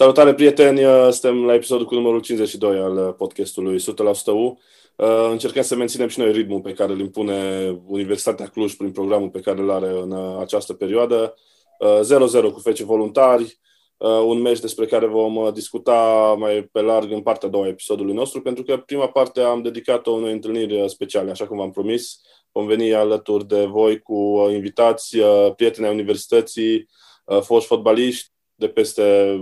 Salutare prieteni, uh, suntem la episodul cu numărul 52 al uh, podcastului 100% U. Uh, încercăm să menținem și noi ritmul pe care îl impune Universitatea Cluj prin programul pe care îl are în această perioadă. 0-0 cu fece voluntari, un meci despre care vom discuta mai pe larg în partea a doua a episodului nostru, pentru că prima parte am dedicat-o unei întâlniri speciale, așa cum v-am promis. Vom veni alături de voi cu invitați, prieteni ai universității, foști fotbaliști de peste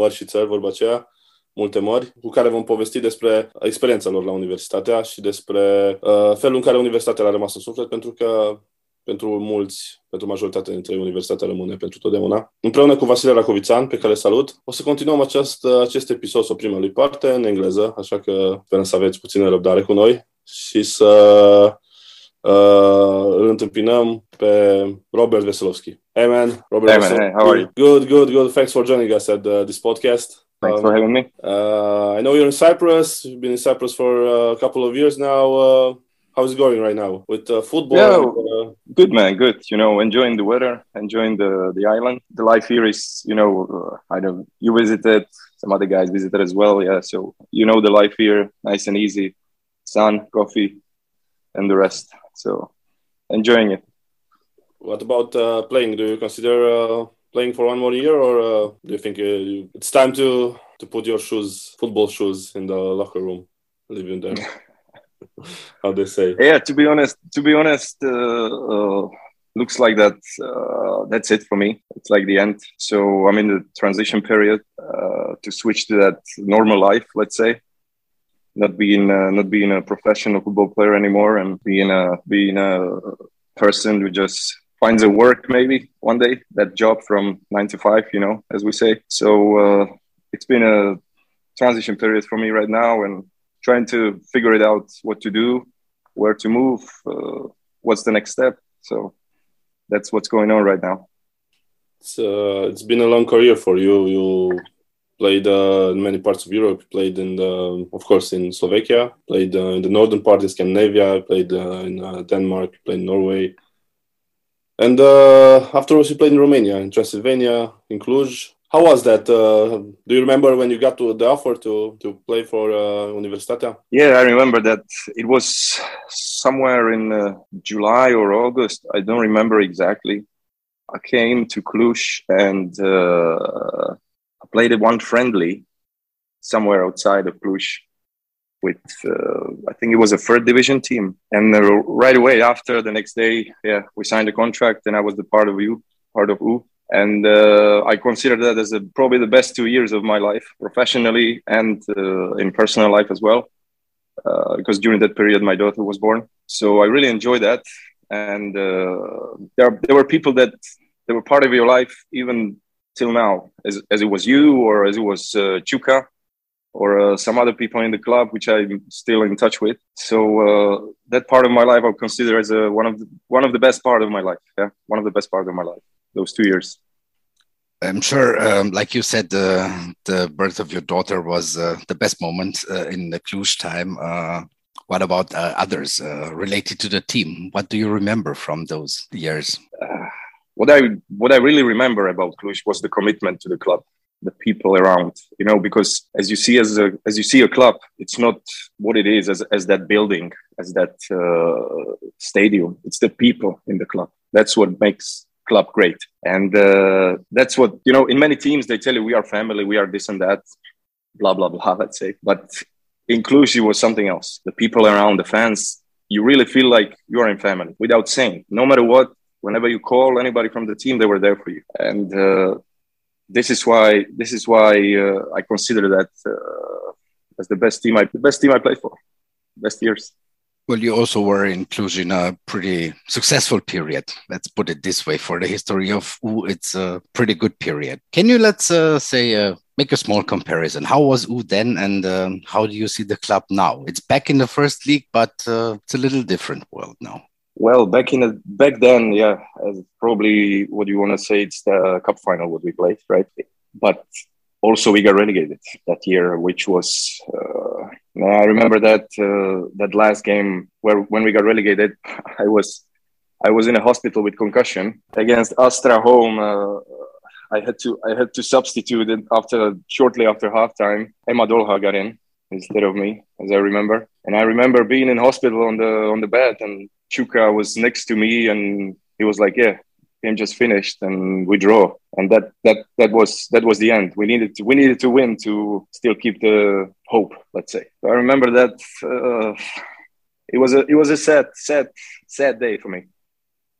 mări și țări, vorba aceea, multe mări, cu care vom povesti despre experiența lor la universitatea și despre uh, felul în care universitatea a rămas în suflet, pentru că pentru mulți, pentru majoritatea dintre universitatea rămâne pentru totdeauna. Împreună cu Vasile Racovițan, pe care salut, o să continuăm acest, acest episod sau prima lui parte în engleză, așa că sperăm să aveți puțină răbdare cu noi și să uh, îl întâmpinăm pe Robert Veselovski. Hey man, Robert. Hey man, hey, how are you? Good, good, good. Thanks for joining us at uh, this podcast. Thanks um, for having me. Uh, I know you're in Cyprus. You've been in Cyprus for uh, a couple of years now. Uh, how's it going right now with uh, football? Yeah, and, uh, good man, good. You know, enjoying the weather, enjoying the the island. The life here is, you know, I don't you visited, some other guys visited as well. Yeah, so you know the life here, nice and easy, sun, coffee, and the rest. So enjoying it. What about uh, playing? Do you consider uh, playing for one more year, or uh, do you think uh, it's time to to put your shoes, football shoes, in the locker room, leaving there? How they say? Yeah, to be honest, to be honest, uh, looks like that. that's it for me. It's like the end. So I'm in the transition period to switch to that normal life. Let's say not being uh, not being a professional football player anymore and being a being a person who just finds a work maybe one day that job from nine to five you know as we say. So uh, it's been a transition period for me right now and trying to figure it out what to do where to move uh, what's the next step. So that's what's going on right now. Uh, it's been a long career for you. You played uh, in many parts of Europe. Played in the, of course, in Slovakia. Played uh, in the northern part of Scandinavia. Played uh, in uh, Denmark. Played in Norway. And uh, afterwards, you played in Romania, in Transylvania, in Cluj. How was that? Uh, do you remember when you got to the offer to to play for Universitatea? Yeah, I remember that. It was somewhere in July or August. I don't remember exactly. I came to Cluj and played one friendly somewhere outside of Cluj with uh, I think it was a third division team. And uh, right away after the next day, yeah, we signed a contract, and I was the part of you, part of U. And uh, I consider that as a, probably the best two years of my life, professionally and uh, in personal life as well, uh, because during that period my daughter was born. So I really enjoyed that. And uh, there, there were people that they were part of your life even till now, as, as it was you or as it was uh, Chuka or uh, some other people in the club, which I'm still in touch with. So uh, that part of my life, I would consider as a, one of the, one of the best part of my life. Yeah, one of the best part of my life. Those two years. I'm sure, um, like you said, the the birth of your daughter was uh, the best moment uh, in the Cluj time. Uh, what about uh, others related to the team? What do you remember from those years? What I what I really remember about Cluj was the commitment to the club the people around you know because as you see as a as you see a club it's not what it is as, as that building as that uh, stadium. It's the people in the club. That's what makes club great. And uh, that's what you know in many teams they tell you we are family we are this and that blah blah blah let's say. But in Cluj was something else. The people around the fans you really feel like you are in family without saying no matter what whenever you call anybody from the team they were there for you and uh, this is why this is why uh, I consider that uh, as the best team I the best team I played for, best years. Well, you also were in included in a pretty successful period. Let's put it this way: for the history of U, it's a pretty good period. Can you let's uh, say uh, make a small comparison? How was U then, and um, how do you see the club now? It's back in the first league, but uh, it's a little different world now. Well, back in the, back then, yeah, probably what you want to say it's the cup final what we played, right? But also we got relegated that year, which was uh, I remember that uh, that last game where when we got relegated, I was I was in a hospital with concussion against Astra home. Uh, I had to I had to substitute it after shortly after halftime. Emma Dolha got in instead of me, as I remember. And I remember being in hospital on the on the bed, and Chuka was next to me, and he was like, "Yeah, game just finished, and we draw." And that that that was that was the end. We needed to we needed to win to still keep the hope. Let's say. So I remember that. Uh, it was a it was a sad sad sad day for me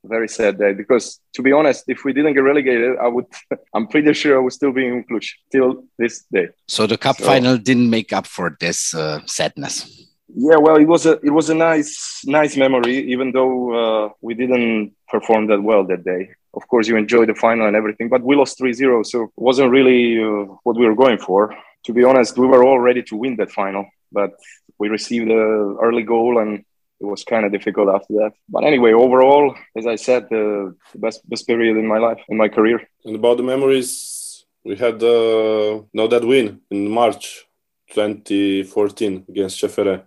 very sad day because to be honest if we didn't get relegated i would i'm pretty sure i would still be in Cluj till this day. So the cup so, final didn't make up for this uh, sadness? Yeah well it was a it was a nice nice memory even though uh, we didn't perform that well that day. Of course you enjoy the final and everything but we lost 3-0 so it wasn't really uh, what we were going for. To be honest we were all ready to win that final but we received an early goal and it was kind of difficult after that. But anyway, overall, as I said, the, the best best period in my life, in my career. And about the memories, we had uh, now that win in March 2014 against CFR.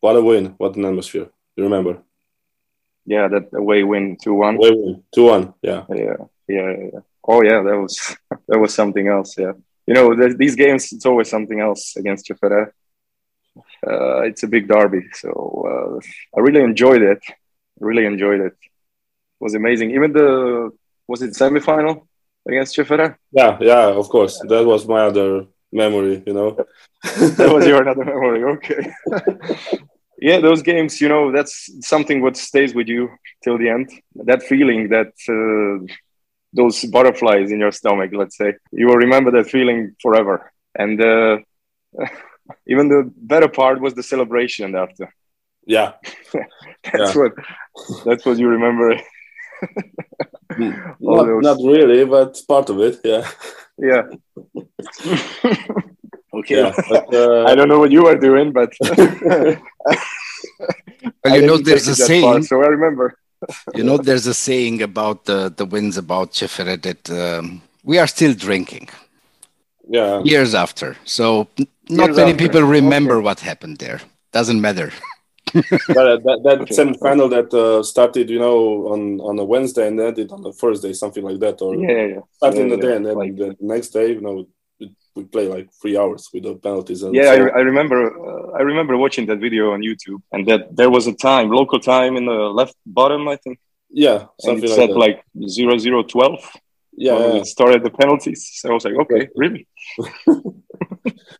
What a win! What an atmosphere! You remember? Yeah, that away win two one. Away win two one. Yeah. Yeah, yeah, yeah. Oh yeah, that was that was something else. Yeah. You know, these games, it's always something else against CFR uh, it's a big derby. So uh, I really enjoyed it. Really enjoyed it. It was amazing. Even the was it semifinal against CFR? Yeah, yeah, of course. That was my other memory. You know, that was your another memory. Okay. yeah, those games. You know, that's something what stays with you till the end. That feeling that. Uh, those butterflies in your stomach, let's say, you will remember that feeling forever. And uh, even the better part was the celebration after. Yeah, that's yeah. what that's what you remember. not, not really, but part of it. Yeah. Yeah. okay. Yeah, but, uh, I don't know what you are doing, but well, you know, there's a saying. Far, so I remember. you know, there's a saying about the the wins about CFR that um, we are still drinking. Yeah. Years after, so not many after. people remember okay. what happened there. Doesn't matter. that, that, that okay. semi-final that uh, started, you know, on, on a Wednesday and ended on a Thursday, something like that, or yeah, yeah. started yeah, in the day and then like, the next day, you know, we play like three hours with the penalties. And yeah, so. I, I, remember. Uh, I remember watching that video on YouTube, and that there was a time, local time, in the left bottom, I think. Yeah, something and it said like, like zero zero twelve. Yeah, yeah. started the penalties. So I was like, okay, really.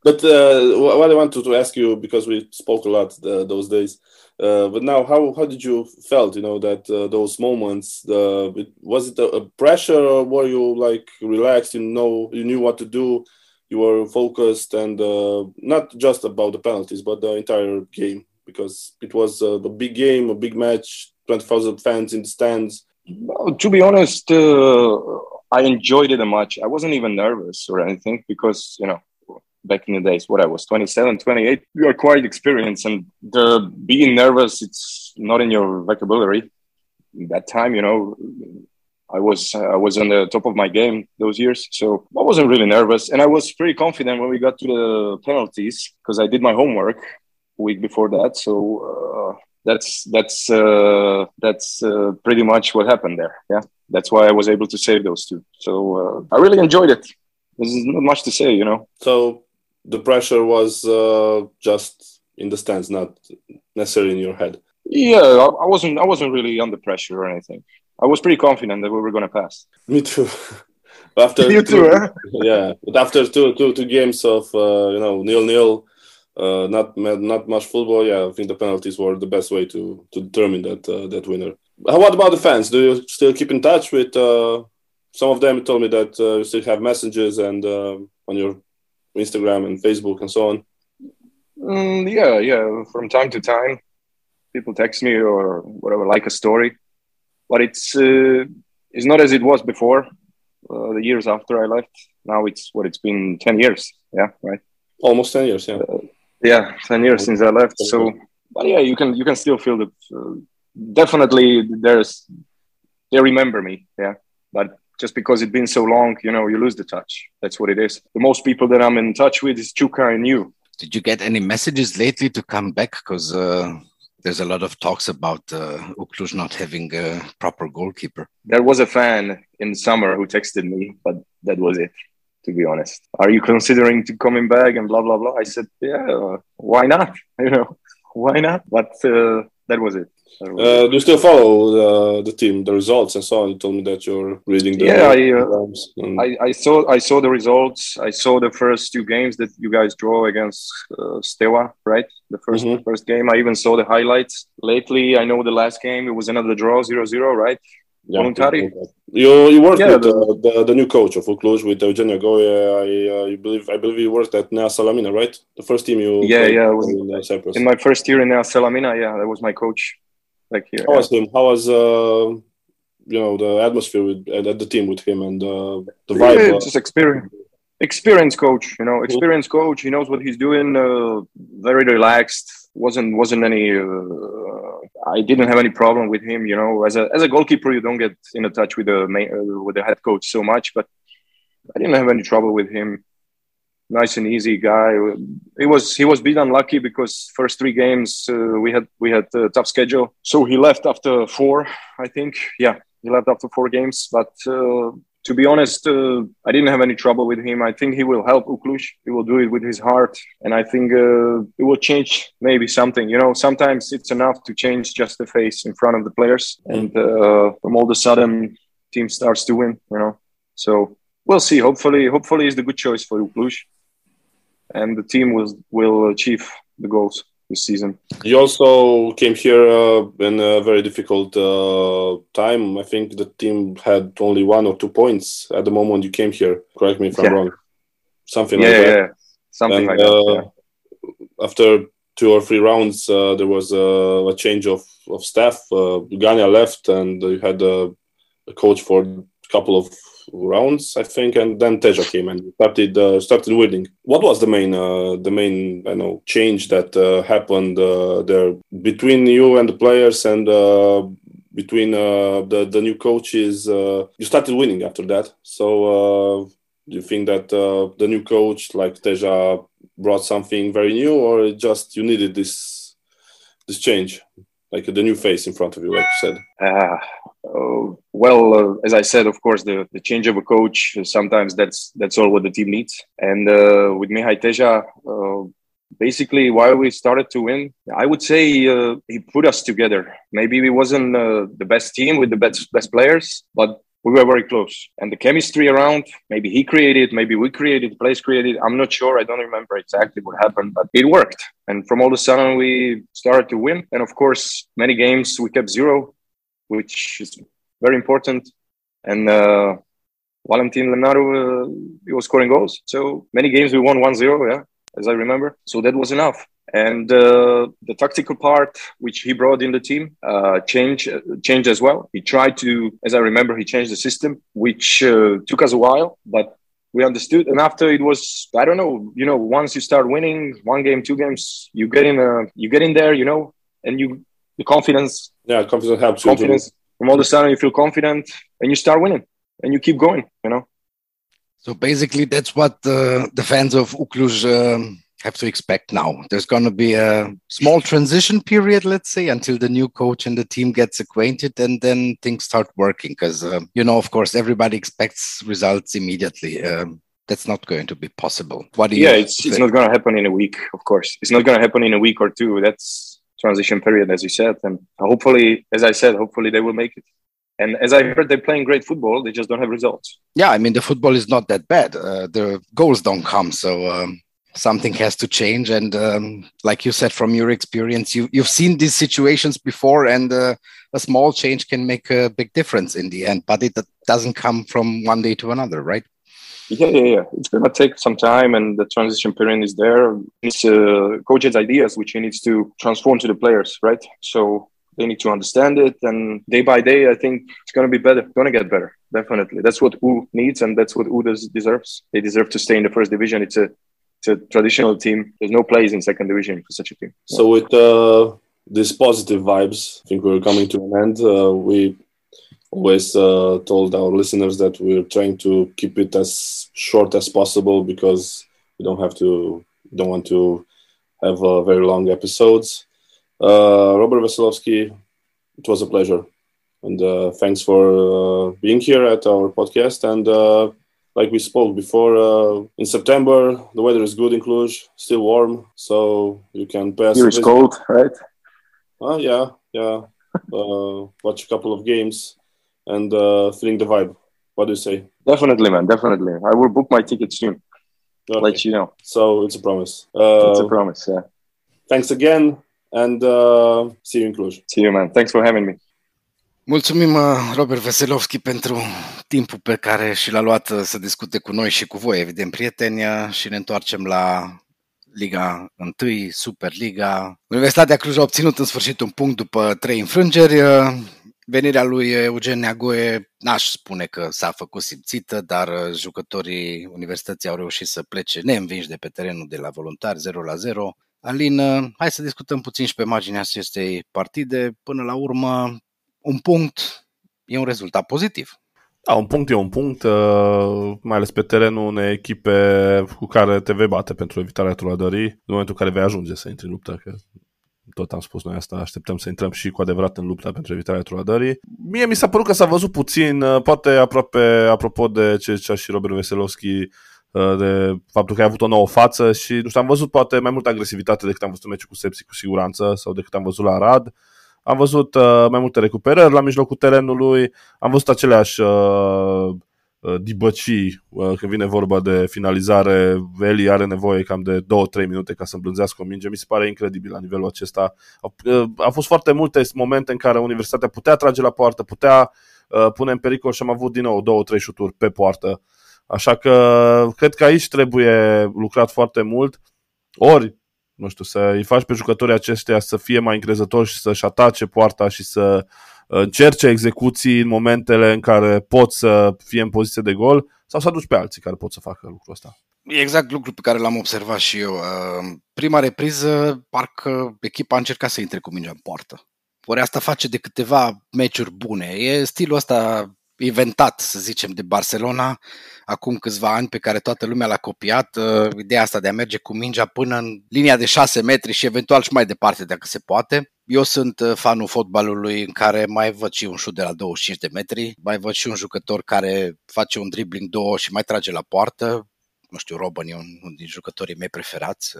but uh, what I wanted to ask you because we spoke a lot uh, those days. Uh, but now, how how did you felt? You know that uh, those moments. The it, was it a, a, pressure, or were you like relaxed? You know, you knew what to do. You were focused, and uh, not just about the penalties, but the entire game because it was a big game, a big match, twenty thousand fans in the stands. Well, to be honest, uh, I enjoyed it a much. I wasn't even nervous or anything because you know back in the days, what I was 27, 28, you are quite experienced and the being nervous, it's not in your vocabulary. That time, you know, I was I was on the top of my game those years, so I wasn't really nervous, and I was pretty confident when we got to the penalties because I did my homework week before that. So uh, that's that's uh, that's uh, pretty much what happened there. Yeah, that's why I was able to save those two. So uh, I really enjoyed it. There's not much to say, you know. So the pressure was uh, just in the stands, not necessarily in your head. Yeah, I, wasn't. I wasn't really under pressure or anything. I was pretty confident that we were going to pass. Me too. after you too, huh? yeah. But after two, two, two games of uh, you know nil nil, uh, not not much football. Yeah, I think the penalties were the best way to to determine that uh, that winner. What about the fans? Do you still keep in touch with? Uh, some of them told me that uh, you still have messages and uh, on your Instagram and Facebook and so on? Mm, yeah, yeah. From time to time, people text me or whatever, like a story, but it's uh, it's not as it was before. Uh, the years after I left, now it's what it's been ten years. Yeah, right. Almost ten years. Yeah. Uh, yeah, ten years since I left. So, but yeah, you can you can still feel the Uh, definitely, there's they remember me. Yeah, but just because it's been so long, you know, you lose the touch. That's what it is. The most people that I'm in touch with is Chuka and you. Did you get any messages lately to come back? Because uh, there's a lot of talks about uh, U Cluj not having a proper goalkeeper. There was a fan in summer who texted me, but that was it. To be honest, are you considering to coming back and blah blah blah? I said, yeah, why not? You know, why not? But uh, that was it. Uh, do you still follow the, the team, the results, and so on? You told me that you're reading the. Yeah, I, uh, I, I, saw I saw the results. I saw the first two games that you guys draw against uh, Steaua, right? The 1st mm-hmm. first game. I even saw the highlights. Lately, I know the last game it was another draw, 0-0, right? Voluntari. You you worked yeah, with the, uh, the, the new coach of Ucluj with Eugen Neagoe. I uh, believe I believe you worked at Nea Salamina, right? The first team you yeah yeah in, uh, in, my first year in Nea Salamina. Yeah, that was my coach like here. How was him? How was uh, you know the atmosphere with at the team with him and uh, the vibe? Yeah, just experience, experience coach. You know, experience coach. He knows what he's doing. Uh, very relaxed. wasn't wasn't any. Uh, I didn't have any problem with him. You know, as a as a goalkeeper, you don't get in touch with the main, uh, with the head coach so much, but I didn't have any trouble with him nice and easy guy. He was he was a bit unlucky because first three games uh, we had we had a tough schedule, so he left after four. I think, yeah, he left after four games. But uh, to be honest, uh, I didn't have any trouble with him. I think he will help U Cluj. He will do it with his heart, and I think uh, it will change maybe something. You know, sometimes it's enough to change just the face in front of the players, and uh, from all of a sudden, team starts to win. You know, so we'll see. Hopefully, hopefully, it's the good choice for U Cluj and the team will will achieve the goals this season. You also came here uh, in a very difficult uh, time. I think the team had only one or two points at the moment you came here. Correct me if I'm yeah. wrong. Something yeah, like yeah, that. Yeah, something and, like that. Uh, after two or three rounds, uh, there was a, a, change of, of staff. Uh, Gania left, and you had a, a coach for a couple of rounds, I think, and then Teja came and started uh, started winning. What was the main uh, the main I know change that uh, happened uh, there between you and the players and uh, between uh, the the new coaches? you started winning after that, so. do you think that the new coach like Teja brought something very new, or just you needed this this change, like the new face in front of you, like you said? Uh, well, uh, as I said, of course, the, the change of a coach sometimes that's that's all what the team needs. And uh, with Mihai Teja, uh, basically, why we started to win, I would say uh, he put us together. Maybe we wasn't uh, the best team with the best best players, but we were very close. And the chemistry around, maybe he created, maybe we created, place created. I'm not sure. I don't remember exactly what happened, but it worked. And from all of a sudden, we started to win. And of course, many games we kept zero which is very important. And uh, Valentin Lemnaru, uh, he was scoring goals. So many games we won 1-0, yeah, as I remember. So that was enough. And uh, the tactical part, which he brought in the team, uh, changed uh, changed as well. He tried to, as I remember, he changed the system, which uh, took us a while, but we understood. And after it was, I don't know, you know, once you start winning one game, two games, you get in, uh, you get in there, you know, and you the confidence. Yeah, confidence helps confidence. From all of a sudden, you feel confident and you start winning and you keep going. You know. So basically, that's what the, the fans of U Cluj um, have to expect now. There's going to be a small transition period, let's say, until the new coach and the team gets acquainted, and then things start working. Because um, you know, of course, everybody expects results immediately. Um, that's not going to be possible. What do you? Yeah, it's, it's not going to happen in a week. Of course, it's not going to happen in a week or two. That's transition period, as you said. And hopefully, as I said, hopefully they will make it. And as I heard, they're playing great football. They just don't have results. Yeah, I mean, the football is not that bad. Uh, the goals don't come. So um, something has to change. And um, like you said, from your experience, you, you've seen these situations before, and uh, a small change can make a big difference in the end. But it doesn't come from one day to another, right? Yeah, yeah, yeah. It's gonna take some time, and the transition period is there. It's uh, coach's ideas which he needs to transform to the players, right? So they need to understand it, and day by day, I think it's gonna be better. Gonna get better, definitely. That's what U needs, and that's what U does, deserves. They deserve to stay in the first division. It's a it's a traditional team. There's no place in second division for such a team. So with uh, these positive vibes, I think we're coming to an end. Uh, we always uh, told our listeners that we're trying to keep it as short as possible because we don't have to don't want to have uh, very long episodes Uh, Robert Veselovsky, it was a pleasure. And uh, thanks for uh, being here at our podcast. And uh, like we spoke before, uh, in September, the weather is good in Cluj, still warm. So you can pass. Here is cold, right? Uh, yeah, yeah. uh, watch a couple of games and uh, feeling the vibe. What do you say? Definitely, man. Definitely. I will book my ticket soon. Okay. Let you know. So it's a promise. Uh, It's a promise. Yeah. thanks again and uh, see you in Cluj. See you, man. Thanks for having me. Mulțumim, uh, Robert Veselovski, pentru timpul pe care și l-a luat uh, să discute cu noi și cu voi, evident, prieteni, uh, și ne întoarcem la Liga 1, Superliga. Universitatea Cluj a obținut în sfârșit un punct după trei înfrângeri. Venirea lui Eugen Neagoe n-aș spune că s-a făcut simțită, dar jucătorii Universității au reușit să plece neînvinși de pe terenul de la voluntari 0 la 0. Alin, hai să discutăm puțin și pe marginea acestei partide. Până la urmă, un punct e un rezultat pozitiv. Da, un punct e un punct, uh, mai ales pe terenul unei echipe cu care te vei bate pentru evitarea trolădării în momentul în care vei ajunge să intri în luptă, că tot am spus noi asta, așteptăm să intrăm și cu adevărat în lupta pentru evitarea trolădării. Mie mi s-a părut că s-a văzut puțin, uh, poate aproape, apropo de ce zicea și Robert Veselovski, uh, de faptul că ai avut o nouă față și, nu știu, am văzut poate mai multă agresivitate decât am văzut în meciul cu Sepsi cu siguranță sau decât am văzut la Rad. Am văzut uh, mai multe recuperări la mijlocul terenului, am văzut aceleași uh, uh, dibăcii uh, când vine vorba de finalizare. Veli are nevoie cam de 2-3 minute ca să îmblânzească o minge. Mi se pare incredibil la nivelul acesta. Au, uh, au fost foarte multe momente în care Universitatea putea trage la poartă, putea uh, pune în pericol și am avut din nou 2-3 șuturi pe poartă. Așa că cred că aici trebuie lucrat foarte mult. Ori nu știu, să îi faci pe jucătorii aceștia să fie mai încrezători și să-și atace poarta și să uh, încerce execuții în momentele în care pot să fie în poziție de gol sau să aduci pe alții care pot să facă lucrul ăsta. E exact lucru pe care l-am observat și eu. Uh, prima repriză, parcă echipa a încercat să intre cu mingea în poartă. Ori asta face de câteva meciuri bune. E stilul ăsta inventat, să zicem, de Barcelona acum câțiva ani pe care toată lumea l-a copiat, uh, ideea asta de a merge cu mingea până în linia de 6 metri și eventual și mai departe dacă se poate. Eu sunt uh, fanul fotbalului în care mai văd și un șut de la 25 de metri, mai văd și un jucător care face un dribbling două și mai trage la poartă. Nu știu, Robin e unul din jucătorii mei preferați.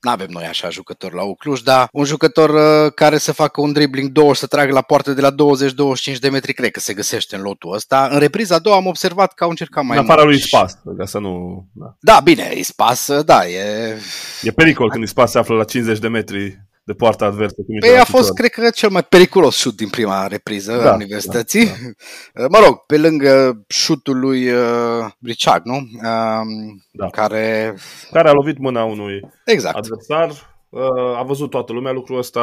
Uh, nu avem noi așa jucători la Ucluj, dar un jucător uh, care să facă un dribbling două și să tragă la poartă de la 20-25 de metri, cred că se găsește în lotul ăsta. În repriza a doua am observat că au încercat mai în mult. În afara lui Ispas, ca să nu... Da, da bine, Ispas, uh, da, e... E pericol când Ispas se află la 50 de metri de poarta adversă. Cu păi a fost, cred că, cel mai periculos șut din prima repriză da, a Universității. Da, da. Mă rog, pe lângă șutul lui uh, Richard, nu? Uh, da. Care... Care a lovit mâna unui exact. adversar. Uh, a văzut toată lumea lucrul ăsta.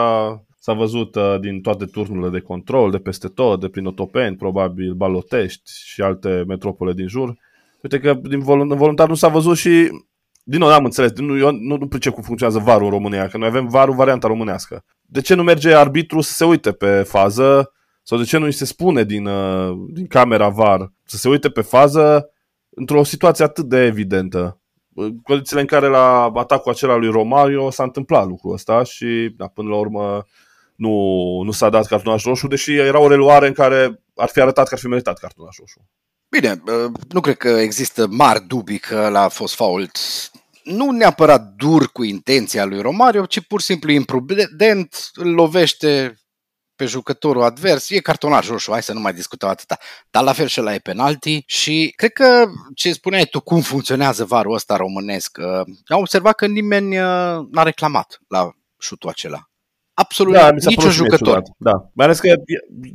S-a văzut uh, din toate turnurile de control, de peste tot, de prin Otopeni, probabil Balotești și alte metropole din jur. Uite că din voluntar nu s-a văzut și din nou, n-am înțeles. Nu, eu nu, nu pricep cum funcționează varul în România, că noi avem varul varianta românească. De ce nu merge arbitru să se uite pe fază sau de ce nu îi se spune din, uh, din camera var să se uite pe fază într-o situație atât de evidentă? Condițiile în care la atacul acela lui Romario s-a întâmplat lucrul ăsta și da, până la urmă nu, nu s-a dat cartonaș roșu, deși era o reluare în care ar fi arătat că ar fi meritat cartonaș roșu. Bine, nu cred că există mari dubii că l-a fost fault nu neapărat dur cu intenția lui Romario, ci pur și simplu imprudent, îl lovește pe jucătorul advers, e cartonaj roșu, hai să nu mai discutăm atâta. Dar la fel și la e penalti și cred că ce spuneai tu, cum funcționează varul ăsta românesc, am observat că nimeni n-a reclamat la șutul acela absolut da, niciun jucător. Da. Mai ales că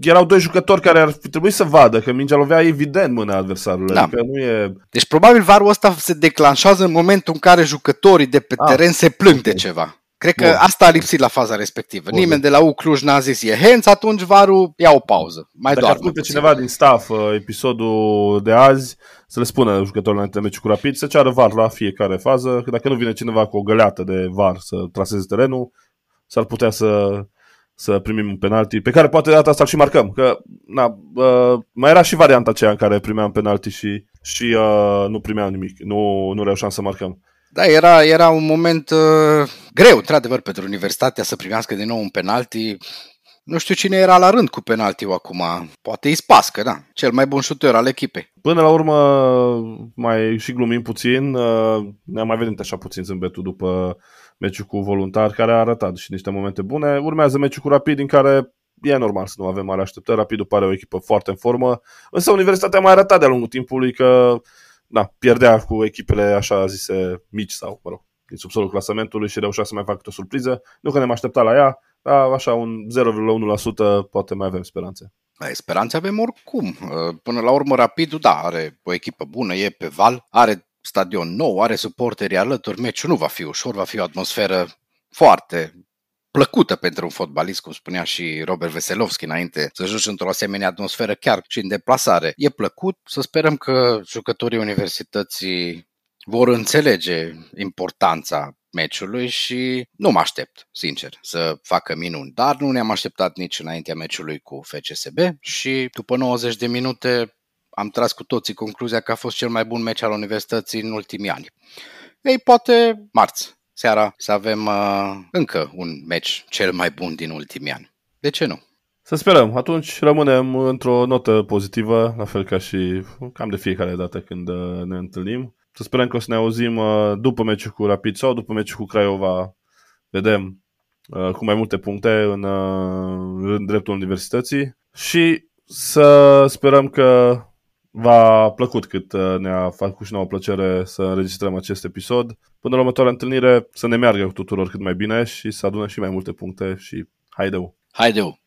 erau doi jucători care ar fi trebuit să vadă că mingea lovea evident mâna adversarului. Da. Adică nu e... Deci probabil varul ăsta se declanșează în momentul în care jucătorii de pe ah. teren se plâng okay. de ceva. Cred că Bun. asta a lipsit la faza respectivă. Bun. Nimeni de la U Cluj n-a zis e hands, atunci varul ia o pauză. Mai Dacă ascultă cineva din staff uh, episodul de azi, să le spună jucătorilor înainte meciul cu Rapid, să ceară var la fiecare fază, că dacă nu vine cineva cu o găleată de var să traseze terenul, s-ar putea să, să primim un penalti, pe care poate de data asta și marcăm. Că, na, uh, mai era și varianta aceea în care primeam penalti și, și uh, nu primeam nimic, nu, nu reușeam să marcăm. Da, era, era un moment uh, greu, într-adevăr, pentru Universitatea să primească din nou un penalti. Nu știu cine era la rând cu penaltiul acum. Poate îi spască, da. Cel mai bun șuteur al echipei. Până la urmă, mai și glumim puțin, uh, ne-am mai venit așa puțin zâmbetul după meciul cu voluntar, care a arătat și niște momente bune. Urmează meciul cu Rapid, din care e normal să nu avem mare așteptări. Rapidul pare o echipă foarte în formă, însă Universitatea a mai arătat de-a lungul timpului că da, pierdea cu echipele așa zise mici sau, mă rog, din subsolul clasamentului și reușea să mai facă o surpriză. Nu că ne-am așteptat la ea, dar așa un 0,1% poate mai avem speranțe. Ai speranțe avem oricum. Până la urmă, Rapidul, da, are o echipă bună, e pe val, are stadion nou, are suporteri alături, meciul nu va fi ușor, va fi o atmosferă foarte plăcută pentru un fotbalist, cum spunea și Robert Veselovski înainte, să joci într-o asemenea atmosferă chiar și în deplasare. E plăcut, să sperăm că jucătorii universității vor înțelege importanța meciului și nu mă aștept, sincer, să facă minuni. Dar nu ne-am așteptat nici înaintea meciului cu FCSB și după 90 de minute am tras cu toții concluzia că a fost cel mai bun meci al universității în ultimii ani. Ei, poate marți, seara, să avem uh, încă un meci cel mai bun din ultimii ani. De ce nu? Să sperăm. Atunci rămânem într-o notă pozitivă, la fel ca și cam de fiecare dată când uh, ne întâlnim. Să sperăm că o să ne auzim uh, după meciul cu Rapid sau după meciul cu Craiova. Vedem uh, cu mai multe puncte în, în dreptul universității și să sperăm că v-a plăcut cât ne-a făcut și nouă plăcere să înregistrăm acest episod. Până la următoarea întâlnire să ne meargă cu tuturor cât mai bine și să adunăm și mai multe puncte și haideu! Haideu!